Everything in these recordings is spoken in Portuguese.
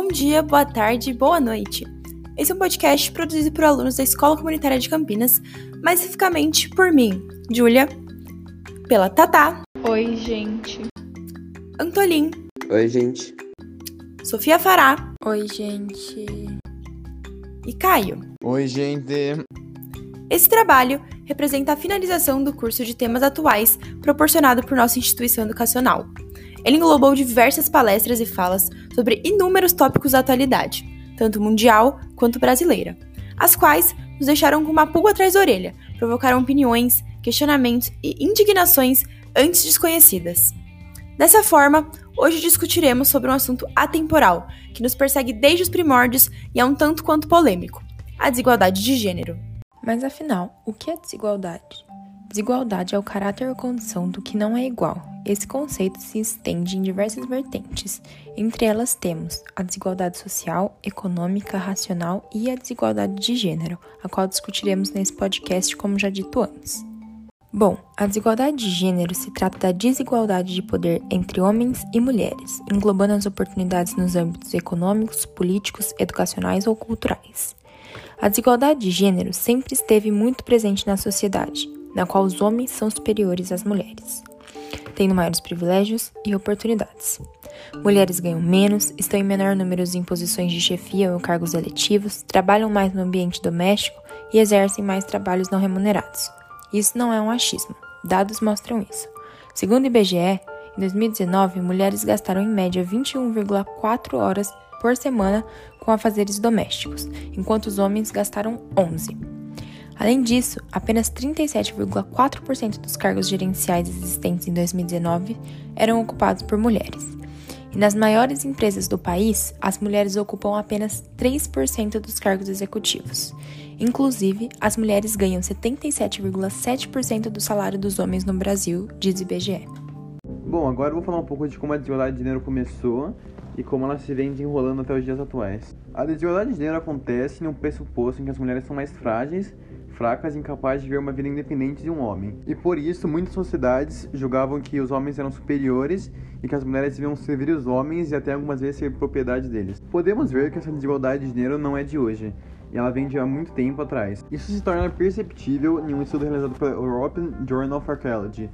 Bom dia, boa tarde, boa noite. Esse é um podcast produzido por alunos da Escola Comunitária de Campinas, mais especificamente por mim, Júlia, pela Tatá. Oi, gente. Antolin. Oi, gente. Sofia Fará. Oi, gente. E Caio. Oi, gente. Esse trabalho representa a finalização do curso de temas atuais proporcionado por nossa instituição educacional. Ele englobou diversas palestras e falas sobre inúmeros tópicos da atualidade, tanto mundial quanto brasileira, as quais nos deixaram com uma pulga atrás da orelha, provocaram opiniões, questionamentos e indignações antes desconhecidas. Dessa forma, hoje discutiremos sobre um assunto atemporal que nos persegue desde os primórdios e é um tanto quanto polêmico: a desigualdade de gênero. Mas afinal, o que é desigualdade? Desigualdade é o caráter ou condição do que não é igual. Esse conceito se estende em diversas vertentes. Entre elas temos a desigualdade social, econômica, racional e a desigualdade de gênero, a qual discutiremos nesse podcast, como já dito antes. Bom, a desigualdade de gênero se trata da desigualdade de poder entre homens e mulheres, englobando as oportunidades nos âmbitos econômicos, políticos, educacionais ou culturais. A desigualdade de gênero sempre esteve muito presente na sociedade, na qual os homens são superiores às mulheres, tendo maiores privilégios e oportunidades. Mulheres ganham menos, estão em menor número em posições de chefia ou cargos eletivos, trabalham mais no ambiente doméstico e exercem mais trabalhos não remunerados. Isso não é um achismo, dados mostram isso. Segundo o IBGE, em 2019, mulheres gastaram em média 21,4 horas por semana com afazeres domésticos, enquanto os homens gastaram 11. Além disso, apenas 37,4% dos cargos gerenciais existentes em 2019 eram ocupados por mulheres. E nas maiores empresas do país, as mulheres ocupam apenas 3% dos cargos executivos. Inclusive, as mulheres ganham 77,7% do salário dos homens no Brasil, diz IBGE. Bom, agora eu vou falar um pouco de como a desigualdade de gênero começou e como ela se vem desenrolando até os dias atuais. A desigualdade de gênero acontece em um pressuposto em que as mulheres são mais frágeis, fracas e incapazes de ver uma vida independente de um homem. E por isso, muitas sociedades julgavam que os homens eram superiores e que as mulheres deviam servir os homens e até algumas vezes ser propriedade deles. Podemos ver que essa desigualdade de gênero não é de hoje, e ela vem de há muito tempo atrás. Isso se torna perceptível em um estudo realizado pela European Journal of Archaeology,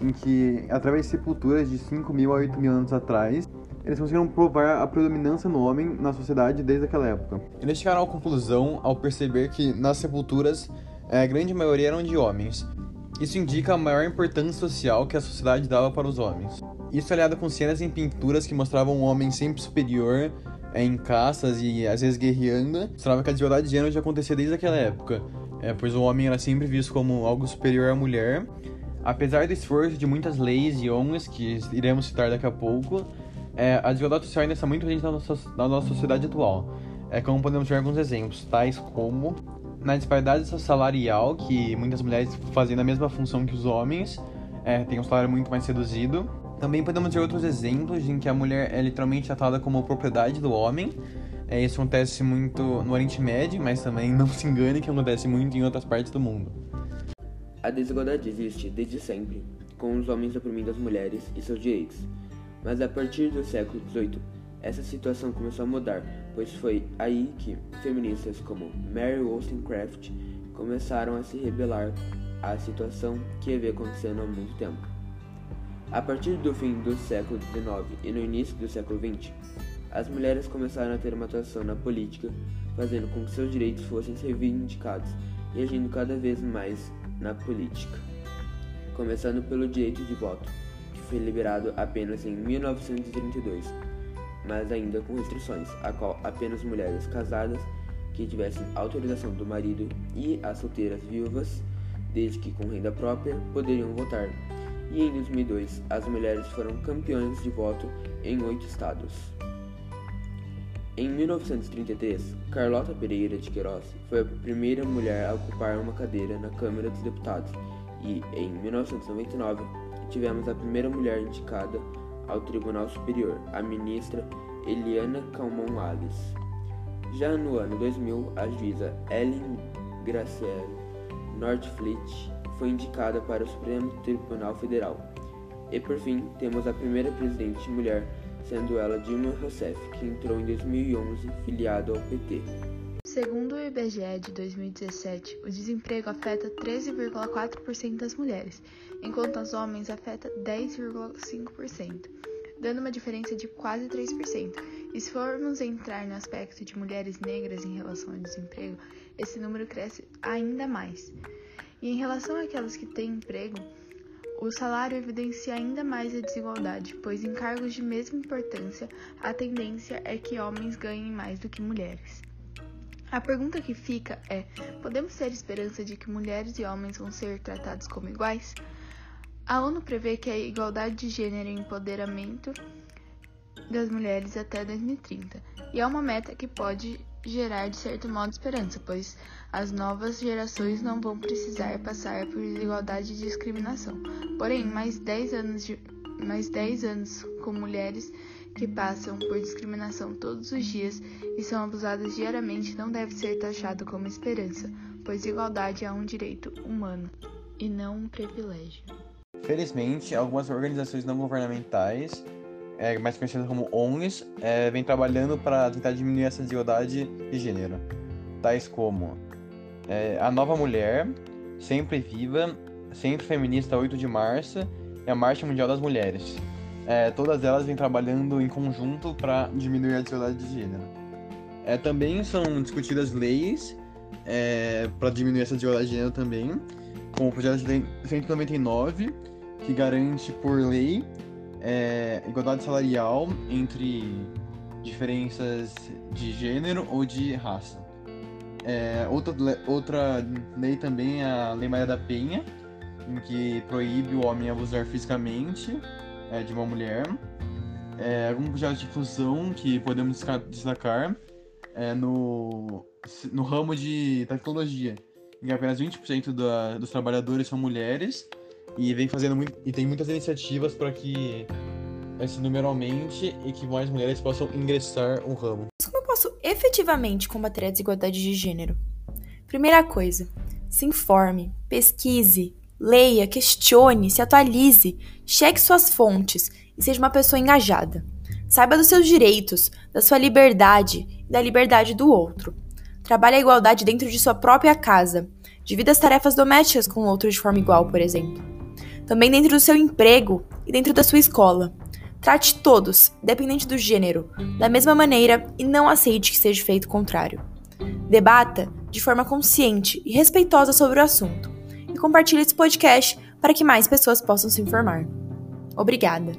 em que, através de sepulturas de 5 mil a 8 mil anos atrás, eles conseguiram provar a predominância no homem na sociedade desde aquela época. Eles chegaram à conclusão ao perceber que nas sepulturas a grande maioria eram de homens. Isso indica a maior importância social que a sociedade dava para os homens. Isso aliado com cenas em pinturas que mostravam um homem sempre superior em caças e às vezes guerreando, mostrava que a desigualdade de gênero já acontecia desde aquela época, é, pois o homem era sempre visto como algo superior à mulher. Apesar do esforço de muitas leis e ONGs, que iremos citar daqui a pouco, é, a desigualdade social ainda está muito presente na nossa, na nossa sociedade atual. É como podemos ver alguns exemplos, tais como na disparidade salarial, que muitas mulheres fazem a mesma função que os homens, é, têm um salário muito mais reduzido. Também podemos ver outros exemplos em que a mulher é literalmente tratada como propriedade do homem. É, isso acontece muito no Oriente Médio, mas também não se engane que acontece muito em outras partes do mundo. A desigualdade existe desde sempre, com os homens oprimindo as mulheres e seus direitos. Mas a partir do século XVIII, essa situação começou a mudar, pois foi aí que feministas como Mary Wollstonecraft começaram a se rebelar à situação que havia acontecendo há muito tempo. A partir do fim do século XIX e no início do século XX, as mulheres começaram a ter uma atuação na política, fazendo com que seus direitos fossem reivindicados e agindo cada vez mais na política. Começando pelo direito de voto foi liberado apenas em 1932, mas ainda com restrições, a qual apenas mulheres casadas que tivessem autorização do marido e as solteiras viúvas, desde que com renda própria, poderiam votar. E em 2002, as mulheres foram campeões de voto em oito estados. Em 1933, Carlota Pereira de Queiroz foi a primeira mulher a ocupar uma cadeira na Câmara dos Deputados e, em 1999, tivemos a primeira mulher indicada ao Tribunal Superior, a ministra Eliana Calmon Alves. Já no ano 2000, a juíza Ellen Graciela Nordfleet foi indicada para o Supremo Tribunal Federal. E por fim, temos a primeira presidente mulher sendo ela Dilma Rousseff, que entrou em 2011 filiado ao PT. Segundo o IBGE de 2017, o desemprego afeta 13,4% das mulheres, enquanto aos homens afeta 10,5%, dando uma diferença de quase 3%. E se formos entrar no aspecto de mulheres negras em relação ao desemprego, esse número cresce ainda mais. E em relação àquelas que têm emprego, o salário evidencia ainda mais a desigualdade, pois em cargos de mesma importância, a tendência é que homens ganhem mais do que mulheres. A pergunta que fica é: podemos ter esperança de que mulheres e homens vão ser tratados como iguais? A ONU prevê que a igualdade de gênero e empoderamento das mulheres até 2030, e é uma meta que pode gerar de certo modo esperança, pois as novas gerações não vão precisar passar por desigualdade e discriminação. Porém, mais 10 anos, de, mais 10 anos com mulheres que passam por discriminação todos os dias e são abusadas diariamente não deve ser taxado como esperança, pois igualdade é um direito humano e não um privilégio. Felizmente, algumas organizações não governamentais, é, mais conhecidas como ONGs, é, vêm trabalhando para tentar diminuir essa desigualdade de gênero, tais como é, a Nova Mulher, Sempre Viva, Centro Feminista 8 de Março e a Marcha Mundial das Mulheres é, todas elas vêm trabalhando em conjunto para diminuir a desigualdade de gênero. É, também são discutidas leis é, para diminuir essa desigualdade de gênero também, como o projeto de lei 199, que garante por lei é, igualdade salarial entre diferenças de gênero ou de raça. É, outra, outra lei também é a Lei Maria da Penha, em que proíbe o homem abusar fisicamente é, de uma mulher. É, algum projeto de difusão que podemos destacar é, no, no ramo de tecnologia, em que apenas 20% da, dos trabalhadores são mulheres e vem fazendo muito, e tem muitas iniciativas para que esse número aumente e que mais mulheres possam ingressar no ramo. Como eu posso efetivamente combater a desigualdade de gênero? Primeira coisa, se informe, pesquise, Leia, questione, se atualize, cheque suas fontes e seja uma pessoa engajada. Saiba dos seus direitos, da sua liberdade e da liberdade do outro. Trabalhe a igualdade dentro de sua própria casa. Divida as tarefas domésticas com o outro de forma igual, por exemplo. Também dentro do seu emprego e dentro da sua escola. Trate todos, independente do gênero, da mesma maneira e não aceite que seja feito o contrário. Debata de forma consciente e respeitosa sobre o assunto compartilhe esse podcast para que mais pessoas possam se informar. Obrigada!